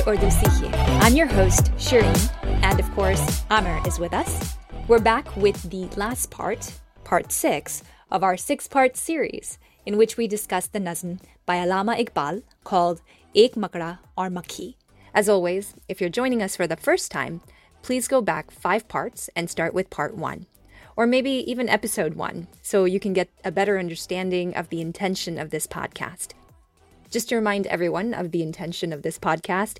to Urdu. I'm your host, Shireen, and of course, Amir is with us. We're back with the last part, part six, of our six part series, in which we discuss the nazm by Allama Iqbal called Ek Makra or Makhi. As always, if you're joining us for the first time, please go back five parts and start with part one, or maybe even episode one, so you can get a better understanding of the intention of this podcast. Just to remind everyone of the intention of this podcast,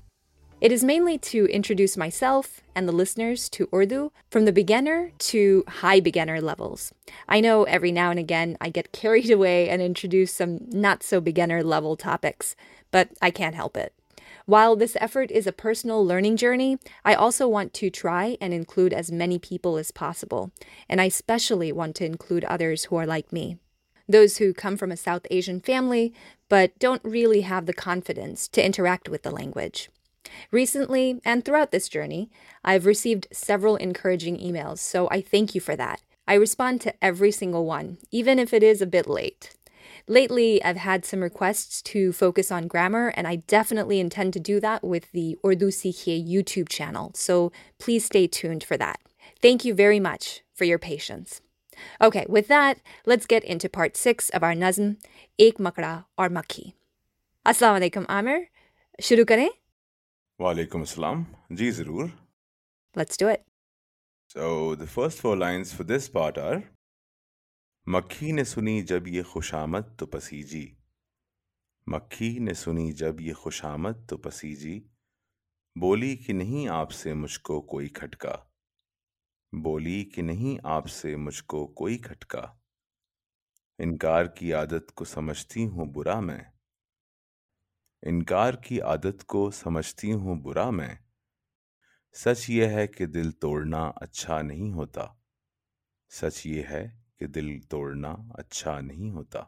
it is mainly to introduce myself and the listeners to Urdu from the beginner to high beginner levels. I know every now and again I get carried away and introduce some not so beginner level topics, but I can't help it. While this effort is a personal learning journey, I also want to try and include as many people as possible, and I especially want to include others who are like me. Those who come from a South Asian family but don't really have the confidence to interact with the language. Recently, and throughout this journey, I've received several encouraging emails, so I thank you for that. I respond to every single one, even if it is a bit late. Lately, I've had some requests to focus on grammar, and I definitely intend to do that with the Urdu Sikhiye YouTube channel, so please stay tuned for that. Thank you very much for your patience. Okay, with that, let's get into part six of our nazm, Ek Makra or Makhi. Assalamu alaikum, Amir. Shuru kare? Walaikum assalam. Ji zarur. Let's do it. So the first four lines for this part are मक्खी ने सुनी जब ये खुशामद तो पसीजी मक्खी ने सुनी जब ये खुशामद तो पसीजी बोली कि नहीं आपसे मुझको कोई खटका बोली कि नहीं आपसे मुझको कोई खटका इनकार की आदत को समझती हूँ बुरा मैं इनकार की आदत को समझती हूँ बुरा मैं सच ये है कि दिल तोड़ना अच्छा नहीं होता सच ये है कि दिल तोड़ना अच्छा नहीं होता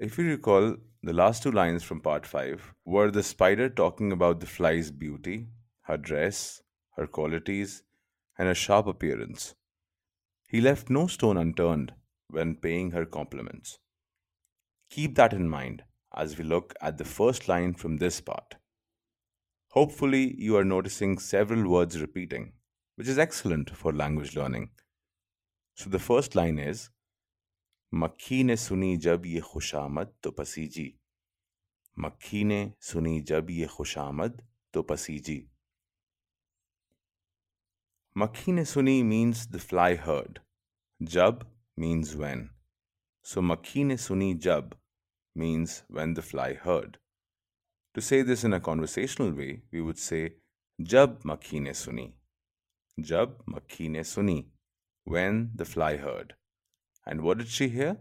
If you recall, the last two lines from part 5 were the spider talking about the fly's beauty, her dress, her qualities, and her sharp appearance. He left no stone unturned when paying her compliments. Keep that in mind as we look at the first line from this part. Hopefully, you are noticing several words repeating, which is excellent for language learning. So the first line is मक्खी ने सुनी जब ये खुशामद तो पसीजी मक्खी ने सुनी जब ये खुशामद तो पसीजी मक्खी ने सुनी means the fly heard. Jab means when. So मक्खी ने सुनी jab means when the fly heard. To say this in a conversational way, we would say Jab makhi suni. Jab makhi suni. When the fly heard. And what did she hear?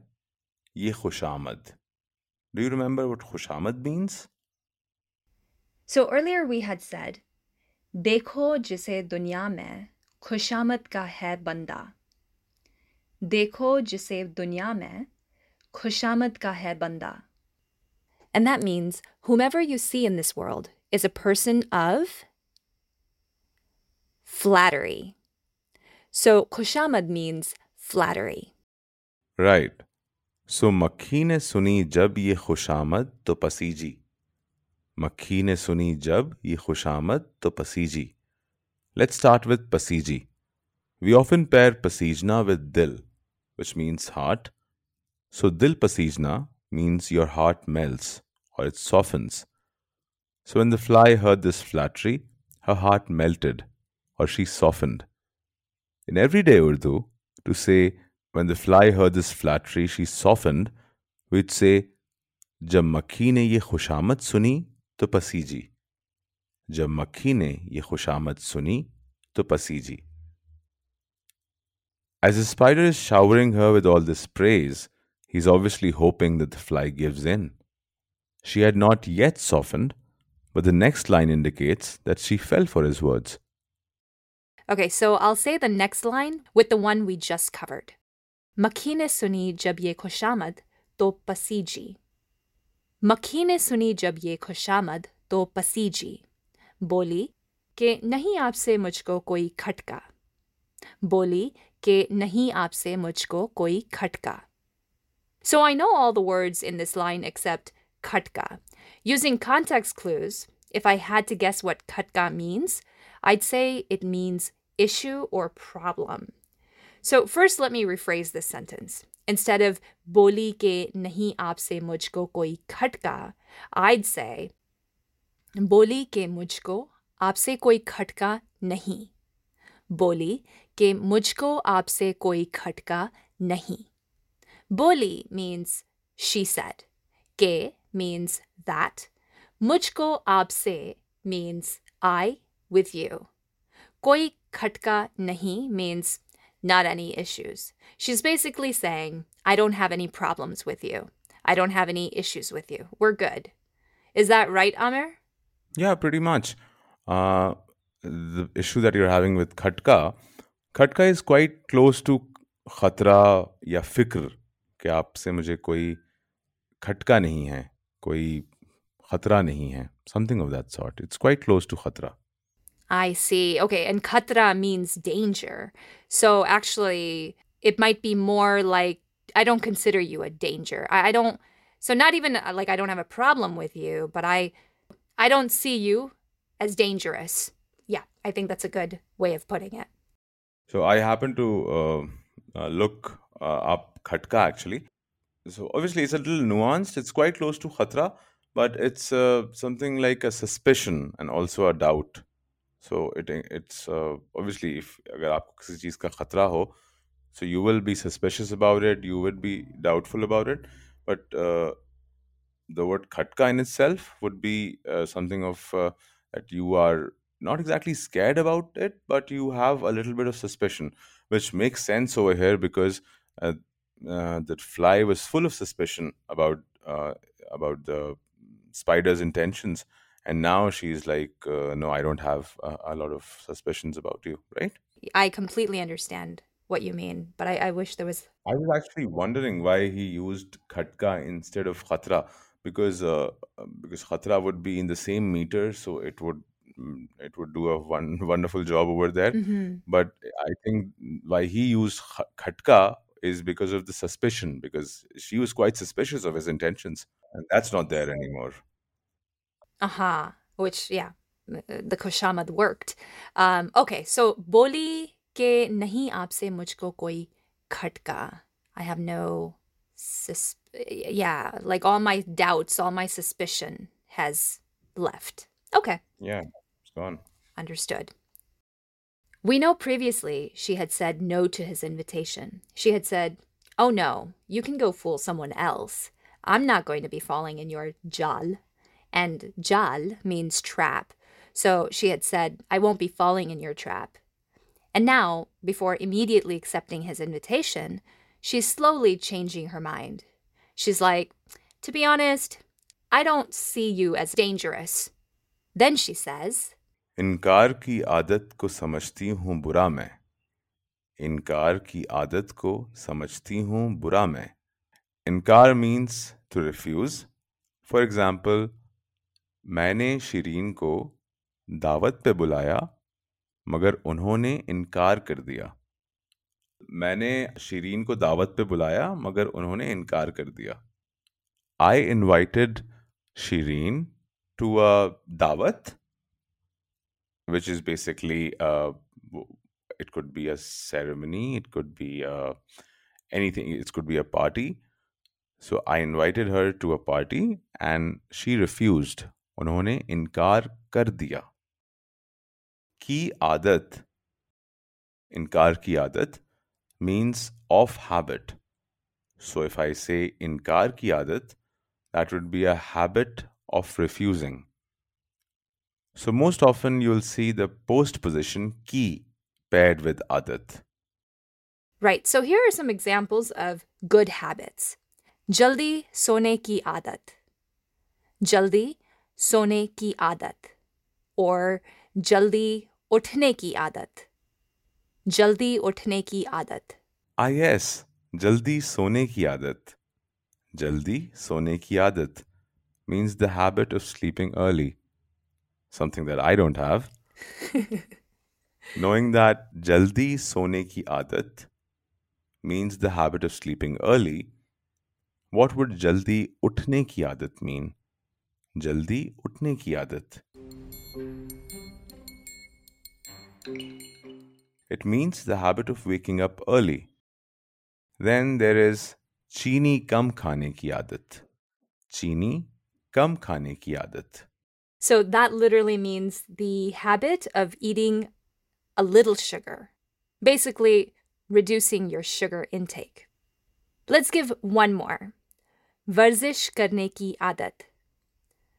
Ye khushamad. Do you remember what khushamad means? So earlier we had said, Dekho jise dunya mein khushamad ka hai banda. Dekho jise dunya mein खुशामद का है बंदा And that means whomever you see in this world is a person of flattery. So khushamad means flattery. Right. So मक्खी ने सुनी जब ये खुशामद तो पसीजी मक्खी ने सुनी जब ये खुशामद तो पसीजी Let's start with pasiji. We often pair pasijna with dil, which means heart. So dil pasijna means your heart melts or it softens. So when the fly heard this flattery, her heart melted or she softened. In everyday Urdu, to say when the fly heard this flattery, she softened, we'd say जब मक्खी ने ये खुशामद सुनी तो पसीजी जब मक्खी ने ये खुशामद सुनी तो पसीजी As the spider is showering her with all this praise, he's obviously hoping that the fly gives in. She had not yet softened, but the next line indicates that she fell for his words. Okay, so I'll say the next line with the one we just covered. Makine suni jab ye khushamad to pasiji. Makine suni jab ye khushamad to pasiji. बोली कि नहीं आपसे मुझको कोई खटका बोली कि नहीं आपसे मुझको कोई खटका So I know all the words in this line except katka. Using context clues, if I had to guess what katka means, I'd say it means issue or problem. So first let me rephrase this sentence. Instead of boli ke nahi aapse mujhko koi katka, I'd say boli ke mujhko aapse koi khatka nahi. Boli ke mujhko aapse koi khatka nahi. Boli means she said. Ke means that. Mujko aapse means I with you. Koi khatka nahi means not any issues. She's basically saying, I don't have any problems with you. I don't have any issues with you. We're good. Is that right, Amir? Yeah, pretty much. Uh, the issue that you're having with khatka, khatka is quite close to khatra ya fikr, कि आपसे मुझे कोई खटका नहीं है कोई खतरा नहीं है something of that sort it's quite close to khatra I see. Okay, and khatra means danger. So actually, it might be more like I don't consider you a danger. I, I don't. So not even uh, like I don't have a problem with you, but I I don't see you as dangerous. Yeah, I think that's a good way of putting it. So I happen to uh, uh, look uh, up khatka actually. So obviously it's a little nuanced. It's quite close to khatra, but it's uh, something like a suspicion and also a doubt. So it it's uh, obviously if अगर आपको किसी चीज़ का खतरा हो, so you will be suspicious about it. You would be doubtful about it, but uh, the word khatka in itself would be uh, something of uh, that you are not exactly scared about it, but you have a little bit of suspicion, which makes sense over here because uh, that fly was full of suspicion about uh, about the spider's intentions, and now she's like, uh, "No, I don't have a, a lot of suspicions about you." Right? I completely understand what you mean, but I, I wish there was. I was actually wondering why he used khatka instead of khatra because uh, um, because khatra would be in the same meter so it would mm, it would do a one wonderful job over there mm-hmm. but i think why he used khatka is because of the suspicion because she was quite suspicious of his intentions and that's not there anymore aha uh-huh. which yeah the koshamad worked um, okay so boli ke nahi aapse mujhko koi khatka i have no sus- yeah, like all my doubts, all my suspicion has left. Okay. Yeah, it's gone. Understood. We know previously she had said no to his invitation. She had said, Oh no, you can go fool someone else. I'm not going to be falling in your jal. And jal means trap. So she had said, I won't be falling in your trap. And now, before immediately accepting his invitation, she's slowly changing her mind. She's like, To be honest, I don't see you as dangerous. Then she says, इनकार की आदत को समझती हूँ बुरा मैं। इनकार की आदत को समझती हूँ बुरा मैं। इनकार means to refuse for example मैंने शिरीन को दावत पे बुलाया, मगर उन्होंने इनकार कर दिया। मैंने शीरीन को दावत पे बुलाया, मगर उन्होंने इनकार कर दिया। I invited Shireen to a dawat which is basically uh, it could be a ceremony it could be uh, anything it could be a party so i invited her to a party and she refused उन्होंने इनकार कर दिया की आदत इनकार की आदत means of habit. So if I say inkar ki adat, that would be a habit of refusing. So most often you'll see the post position ki paired with adat. Right. So here are some examples of good habits. Jaldi sone ki adat. Jaldi sone ki adat. Or jaldi uthne ki adat. Jaldi uthne ki adat. Ah yes, jaldi sone ki adat. Jaldi sone ki adat means the habit of sleeping early something that I don't have. Knowing that jaldi sone ki aadat means the habit of sleeping early, what would jaldi utne ki aadat mean? Jaldi utne ki aadat. It means the habit of waking up early. Then there is chini kam khane ki adat. Chini kam khane ki adat. So that literally means the habit of eating a little sugar, basically reducing your sugar intake. Let's give one more. Varzish karne ki adat.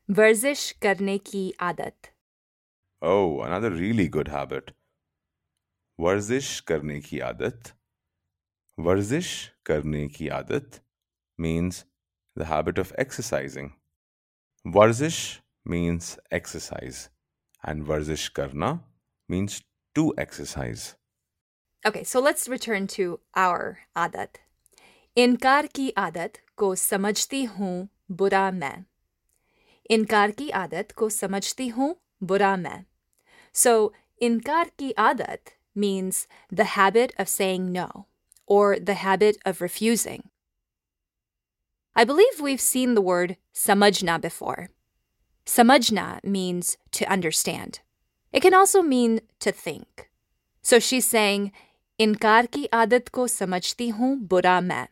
Varzish karne ki adat. Oh, another really good habit. Varzish karne ki adat. Varzish karne ki adat means the habit of exercising. Varzish means exercise and varzish karna means to exercise. Okay, so let's return to our adat. इनकार की आदत को समझती हूँ बुरा मैं इनकार की आदत को समझती हूँ बुरा मैं So, इनकार की आदत means the habit of saying no or the habit of refusing. I believe we've seen the word samajna before. Samajna means to understand. It can also mean to think. So she's saying, Inkar ki adat ko samajti hu bura main.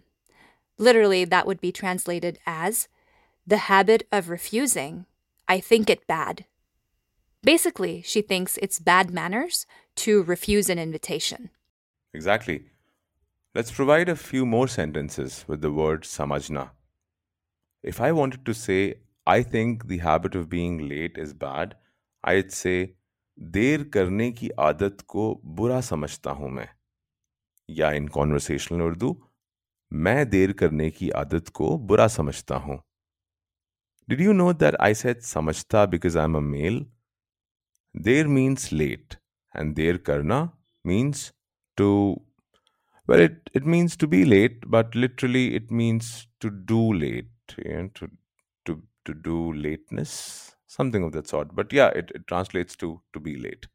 Literally, that would be translated as, the habit of refusing. I think it bad. Basically, she thinks it's bad manners to refuse an invitation. Exactly. Let's provide a few more sentences with the word samajna. If I wanted to say, I think the habit of being late is bad, I'd say, देर करने की आदत को बुरा समझता हूं मैं या इन conversational Urdu मैं देर करने की आदत को बुरा समझता हूं Did you know that I said samajta because I'm a male? Der means late and der karna means to well it, it means to be late but literally it means to do late yeah, to to do lateness something of that sort but yeah it, it translates to to be late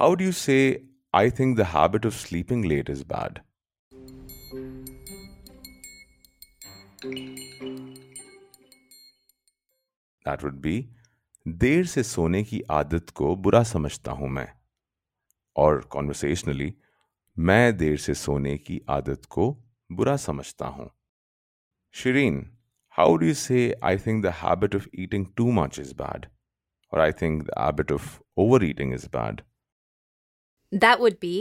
how do you say i think the habit of sleeping late is bad that would be देर से सोने की आदत को बुरा समझता हूँ मैं और कॉन्वर्सेशनली मैं देर से सोने की आदत को बुरा समझता हूँ शिरीन हाउ डू यू से आई think the habit of eating too much is bad और आई think the habit of over eating is bad that would B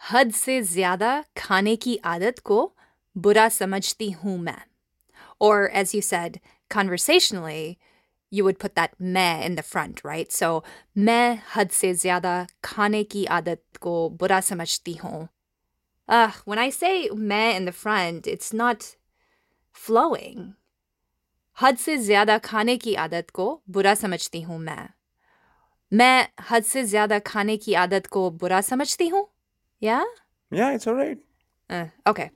हद से ज्यादा खाने की आदत को बुरा समझती हूं मैं और as you said conversationally you would put that me in the front, right? So मैं हद से ज़्यादा खाने की आदत को बुरा समझती हूँ. Uh, when I say me in the front, it's not flowing. हद से ज़्यादा खाने की आदत को बुरा समझती हूँ मैं. मैं हद से ज़्यादा खाने की आदत को बुरा समझती हूँ. All right. Uh, okay.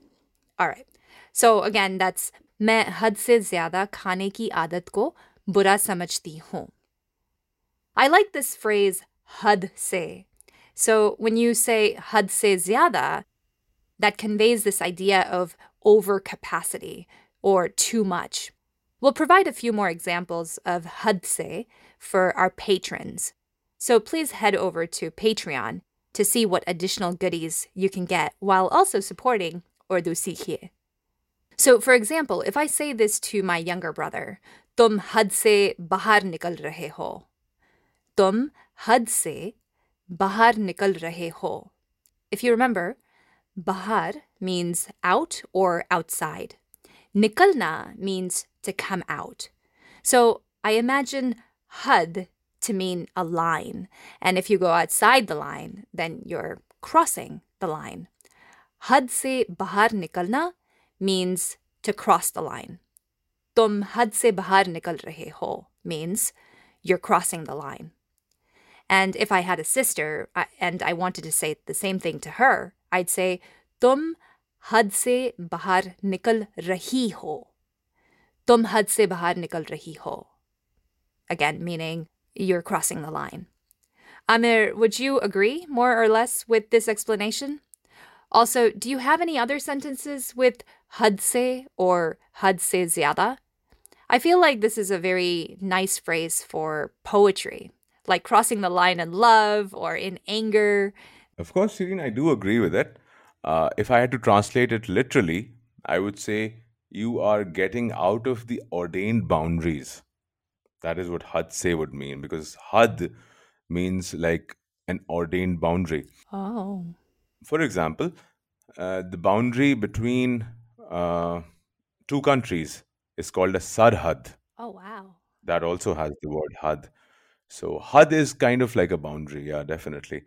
All right. So again, that's मैं हद से ज़्यादा खाने की आदत को बुरा समझती हूँ. I like this phrase had se. So when you say had se zyada, that conveys this idea of overcapacity or too much. We'll provide a few more examples of Hadse for our patrons, so please head over to Patreon to see what additional goodies you can get while also supporting Urdu Sikhiye. So, for example, if I say this to my younger brother, Tum hadse bahar nikal rahe ho. Tum hadse bahar nikal rahe ho. If you remember, bahar means out or outside. Nikalna means to come out. So I imagine HUD to mean a line. And if you go outside the line, then you're crossing the line. Had se bahar nikalna means to cross the line tum had se bahar nikal rahe ho means you're crossing the line. And if I had a sister and I wanted to say the same thing to her, I'd say, Tum had se bahar nikal rahi ho. Tum had se bahar nikal rahi ho. Again, meaning you're crossing the line. Amir, would you agree more or less with this explanation? Also, do you have any other sentences with had se or had se? I feel like this is a very nice phrase for poetry, like crossing the line in love or in anger. Of course, Shirin, I do agree with it. Uh, if I had to translate it literally, I would say you are getting out of the ordained boundaries. That is what had se would mean because had means like an ordained boundary. Oh. For example, uh, the boundary between uh, two countries is called a sarhad. Oh, wow. That also has the word had. So had is kind of like a boundary. Yeah, definitely.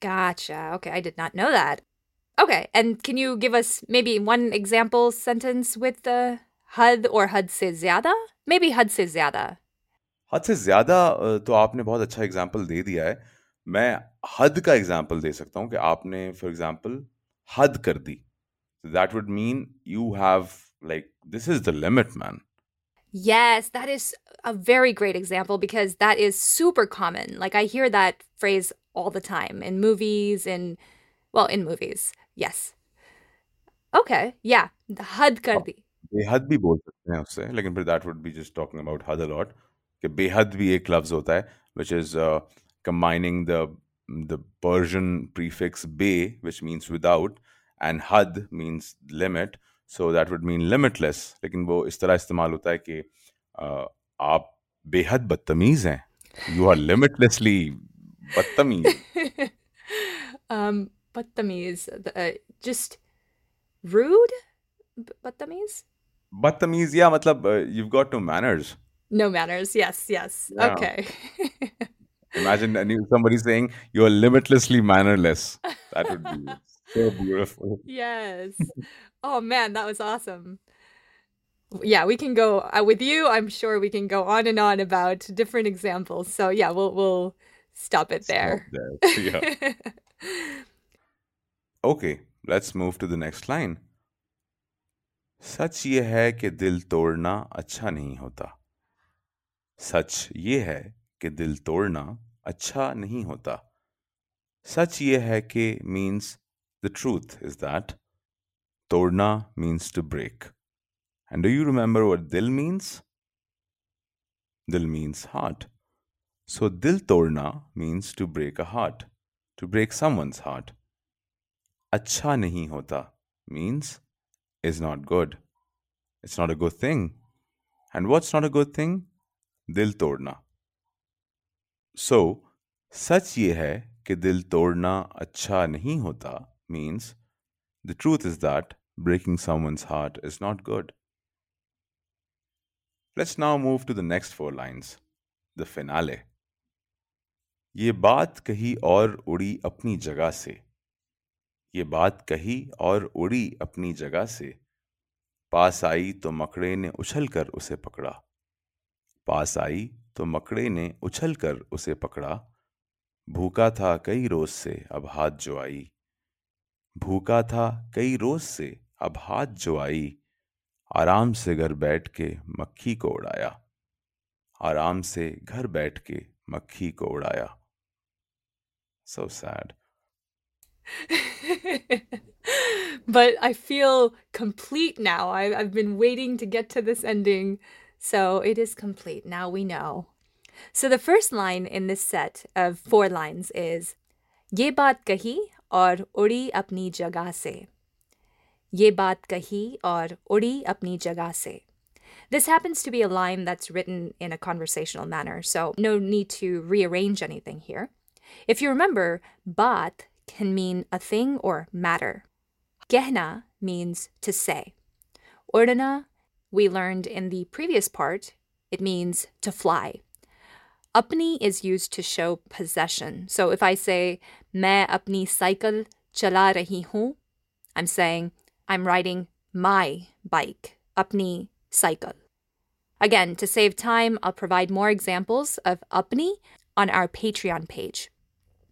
Gotcha. Okay, I did not know that. Okay, and can you give us maybe one example sentence with the had or had se zyada? Maybe had se zyada. हद से ज्यादा अ, तो आपने बहुत अच्छा example दे दिया है मैं हद का एग्जाम्पल दे सकता हूँ कि आपने फॉर एग्जाम्पल हद कर दी that would mean you have like this is the limit man Yes, that is a very great example because that is super common. Like I hear that phrase all the time in movies and well, in movies. Okay. Yeah. The had kar di. बेहद भी बोल सकते हैं उससे लेकिन फिर that would be just talking about हद a lot कि बेहद भी एक लफ्ज होता है which is combining the the Persian prefix bay which means without and हद means limit so that would mean limitless लेकिन वो इस तरह इस्तेमाल होता है कि uh, आप बेहद बदतमीज हैं यू आर लिमिटलेसली बदतमीज um, Batamiz. Uh, just rude? Batamiz? Batamiz, yeah, matlab, uh, you've got no manners. No manners, yes, yes. Yeah. Okay. Imagine somebody saying, you're limitlessly mannerless. That would be so beautiful. Yes. Oh, man, that was awesome yeah, we can go uh, with you. I'm sure we can go on and on about different examples. So yeah, we'll we'll stop it there. There. Yeah. Okay let's move to the next line सच ये है कि दिल तोड़ना अच्छा नहीं होता। सच ये है कि दिल तोड़ना अच्छा नहीं होता। सच ये है कि means the truth is that तोड़ना means to break and do you remember what दिल मीन्स दिल मीन्स हार्ट सो दिल तोड़ना means to break a heart to break someone's heart अच्छा नहीं होता means is not good it's not a good thing and what's not a good thing दिल तोड़ना. सो so, सच ये है कि दिल तोड़ना अच्छा नहीं होता means the truth is that breaking someone's heart is not good let's now move to the next four lines the finale ये बात कहीं और उड़ी अपनी जगह से। ये बात कही और उड़ी अपनी जगह से। पास आई तो मकड़े ने उछल कर उसे पकड़ा। पास आई तो मकड़े ने उछल कर उसे पकड़ा। भूखा था कई रोज से, अब हाथ जो आई। भूखा था कई रोज से, अब हाथ जो आई। आराम से घर बैठ के मक्खी को उड़ाया। आराम से घर बैठ के मक्खी को उड़ाया। So sad but I feel complete now. I, have been waiting to get to this ending. So it is complete. Now we know. So the first line in this set of four lines is Ye baat kahi aur uri apni jagah se. Ye baat kahi aur uri apni jagah se. This happens to be a line that's written in a conversational manner, so no need to rearrange anything here. If you remember, baat can mean a thing or matter. Gehna means to say. Ordena, we learned in the previous part, it means to fly. Apni is used to show possession. So if I say, me apni cycle chala rahi I'm saying, I'm riding my bike, apni cycle. Again, to save time, I'll provide more examples of apni on our Patreon page.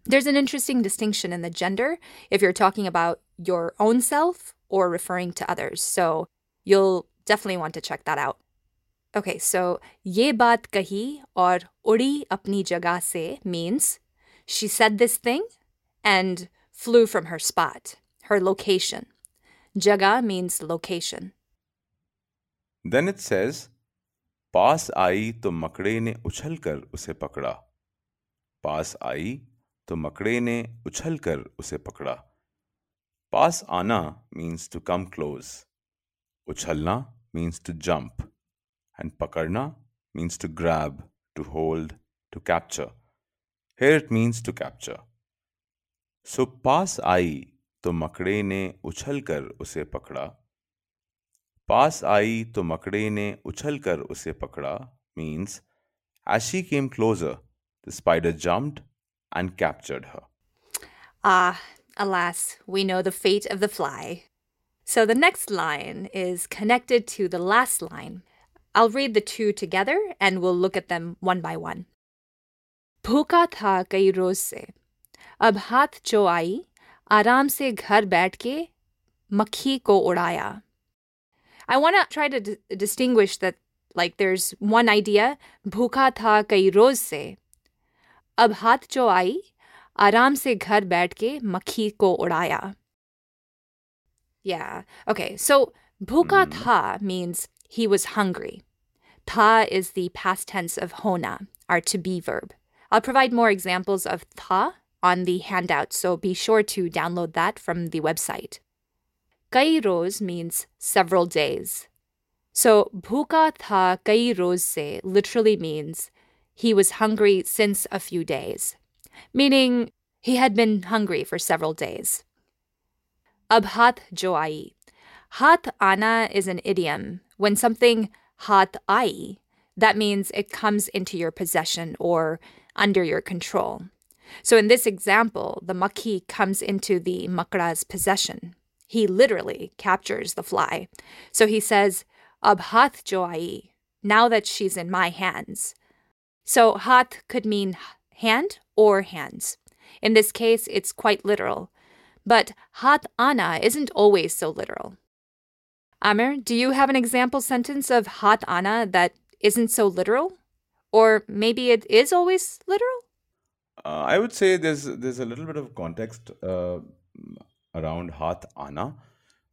There's an interesting distinction in the gender if you're talking about your own self or referring to others. So you'll definitely want to check that out. Okay, so ye baat kahi or udi apni jagah se means she said this thing and flew from her spot. her location. Jaga means location. Then it says, पास आई तो मकड़े ने उछलकर उसे पकड़ा पास आई तो मकड़े ने उछल कर उसे पकड़ा। पास आना मीन्स टू कम क्लोज उछलना मीन्स टू जंप एंड पकड़ना means to grab to hold to capture here it means to capture so पास आई तो मकड़े ने उछल कर उसे पकड़ा। पास आई तो मकड़े ने उछल कर उसे पकड़ा means as she came closer the spider jumped and captured her Ah, alas, we know the fate of the fly. So the next line is connected to the last line. I'll read the two together and we'll look at them one by one. भूखा था कई रोज से अब हाथ जो आई आराम से घर बैठ के मक्खी को उड़ाया I want to try to d- distinguish that like there's one idea भूखा था कई रोज से अब हाथ जो आई आराम से घर बैठ के मक्खी को उड़ाया Yeah. Okay. So bhuka tha means he was hungry. Tha is the past tense of hona, our to be verb. I'll provide more examples of tha on the handout, so be sure to download that from the website. Kai roz means several days. So bhuka tha kai roz se literally means he was hungry since a few days, meaning he had been hungry for several days. Ab hath jo aayi. Hath ana is an idiom. When something hath ai, that means it comes into your possession or under your control. So in this example, the makhi comes into the makra's possession. He literally captures the fly. So he says, Ab hath jo now that she's in my hands. So hath could mean hand or hands. In this case, it's quite literal. But hat ana isn't always so literal. Amir, do you have an example sentence of hat ana that isn't so literal? Or maybe it is always literal? Uh, I would say there's there's a little bit of context uh, around Hath Ana.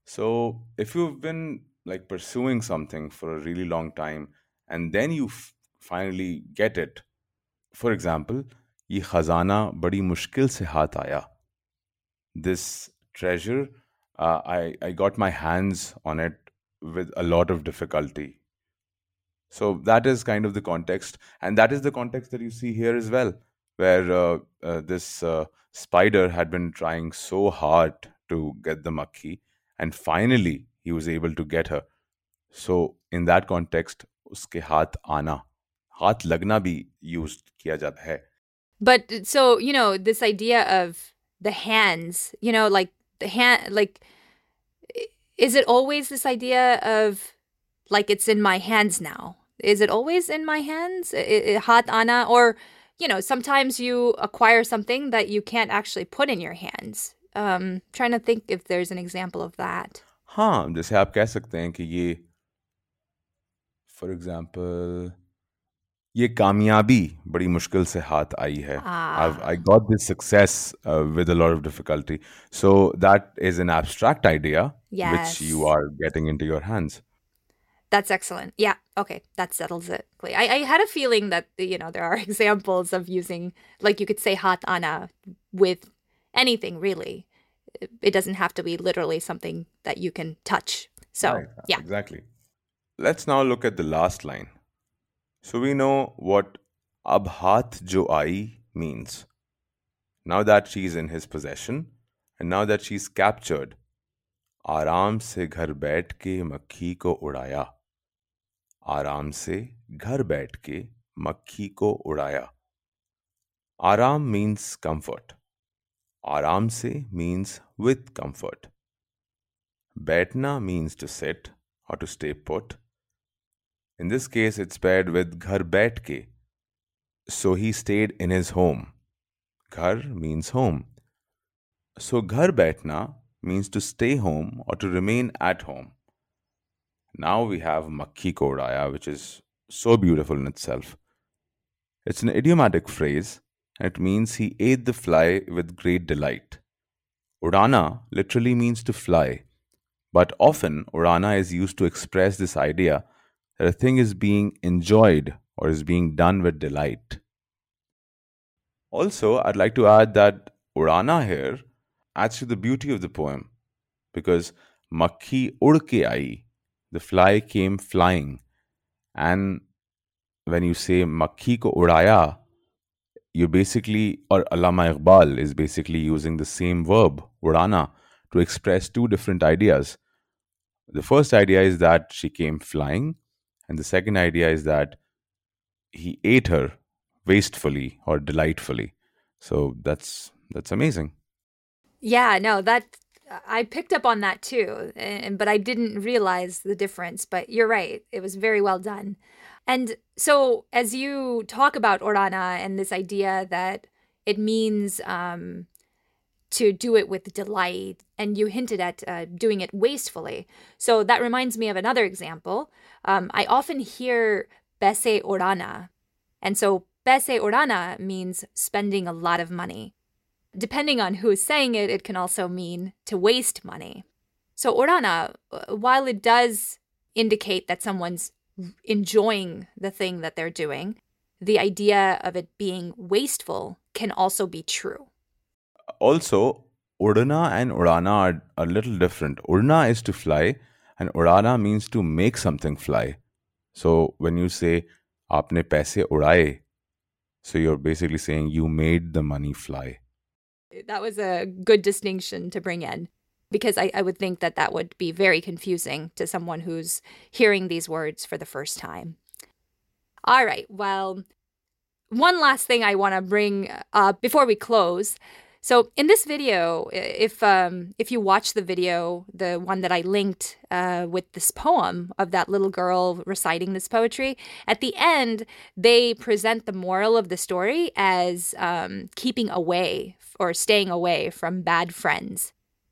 So if you've been like pursuing something for a really long time and then you finally get it, for example, ये खजाना बड़ी मुश्किल से हाथ आया. This treasure, uh, I I got my hands on it with a lot of difficulty. So that is kind of the context, and that is the context that you see here as well, where uh, uh, this uh, spider had been trying so hard to get the makhi, and finally he was able to get her. So in that context, उसके हाथ आना, हाथ लगना भी used किया जाता है. But so, you know, this idea of the hands, you know, like the hand, like, i- is it always this idea of like it's in my hands now? Is it always in my hands? I- I- Hat ana, or, you know, sometimes you acquire something that you can't actually put in your hands. Um, trying to think if there's an example of that. हाँ जैसे आप कह सकते हैं कि ये for example ये कामयाबी बड़ी मुश्किल से हाथ आई है I've, I got this success uh, with a lot of difficulty. So that is an abstract idea which you Yes. are getting into your hands. That's excellent. Yeah. Okay. That settles it. I, I had a feeling that, you know, there are examples of using, like you could say hat ana with anything really. It- It doesn't have to be literally something that you can touch. So, Right, yeah. Exactly. Let's now look at the last line. So we know what ab haath jo aayi means. Now that she's in his possession and now that she's captured, आराम से घर बैठ के मक्खी को उड़ाया आराम से घर बैठ के मक्खी को उड़ाया आराम means comfort. आराम से means with comfort. Baitna means to sit or to stay put. In this case, it's paired with ghar baith ke. So he stayed in his home. Ghar means home. So ghar baithna means to stay home or to remain at home. Now we have makhi ko udaya, which is so beautiful in itself. It's an idiomatic phrase and it means he ate the fly with great delight. Udana literally means to fly, but often Urana is used to express this idea that a thing is being enjoyed or is being done with delight. Also, I'd like to add that Urana here adds to the beauty of the poem because Makhi udke ai, the fly came flying. And when you say Makhi ko udaya, you basically, or Allama Iqbal is basically using the same verb, urana, to express two different ideas. The first idea is that she came flying, and the second idea is that he ate her wastefully or delightfully. So that's that's amazing. Yeah, no, that I picked up on that too, but I didn't realize the difference. But you're right; it was very well done. And so, as you talk about Orana and this idea that it means um, to do it with delight, and you hinted at uh, doing it wastefully. So, that reminds me of another example. Um, I often hear Bese Orana. And so, Bese Orana means spending a lot of money. Depending on who is saying it, it can also mean to waste money. So, Orana, uh, while it does indicate that someone's enjoying the thing that they're doing, the idea of it being wasteful can also be true. Also, Udana and Urana are a little different. Urna is to fly, and Urana means to make something fly. So when you say aapne paise udaye, so you're basically saying you made the money fly. That was a good distinction to bring in because I, I would think that that would be very confusing to someone who's hearing these words for the first time. All right, well, one last thing I want to bring up before we close. So in this video, if um, if you watch the video, the one that I linked uh, with this poem of that little girl reciting this poetry, at the end they present the moral of the story as um, keeping away or staying away from bad friends.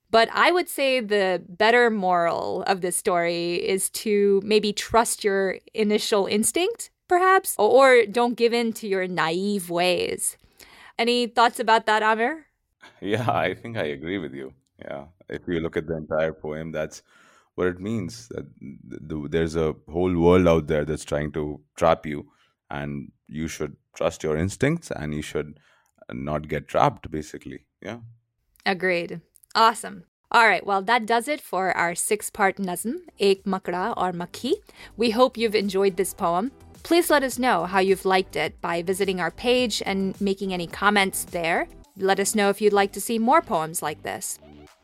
But I would say the better moral of this story is to maybe trust your initial instinct, perhaps, or don't give in to your naive ways. Any thoughts about that, Amir? Yeah, I think I agree with you. Yeah, if you look at the entire poem, that's what it means. That there's a whole world out there that's trying to trap you, and you should trust your instincts, and you should not get trapped. Basically, yeah. Agreed. Awesome. All right, well, that does it for our six part Nazm, Ek Makra or Makhi. We hope you've enjoyed this poem. Please let us know how you've liked it by visiting our page and making any comments there. Let us know if you'd like to see more poems like this.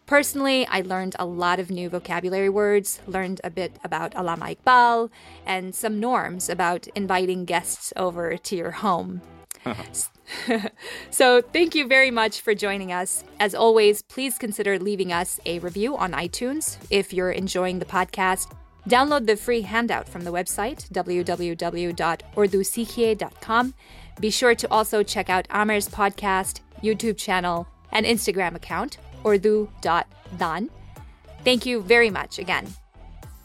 Personally, I learned a lot of new vocabulary words, learned a bit about Allama Iqbal, and some norms about inviting guests over to your home. so, thank you very much for joining us. As always, please consider leaving us a review on iTunes if you're enjoying the podcast. Download the free handout from the website, www.urdusikhiye.com. Be sure to also check out Amir's podcast, YouTube channel, and Instagram account, urdu.dan. Thank you very much again.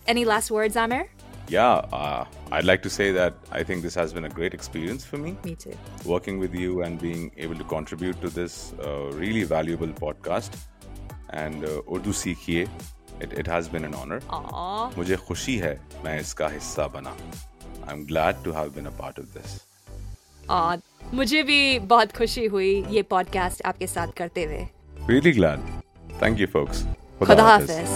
Any last words, Amer? yeah, uh, I'd like to say that I think this has been a great experience for me. Me too. Working with you and being able to contribute to this uh, really valuable podcast. And uh, Urdu Sikhiye, it, it has been an honor. Aww. मुझे खुशी है मैं इसका हिस्सा बना. I'm glad to have been a part of this. Aww. मुझे भी बहुत खुशी हुई ये पॉडकास्ट आपके साथ करते हुए. Really glad thank you folks खुदा हाफिज.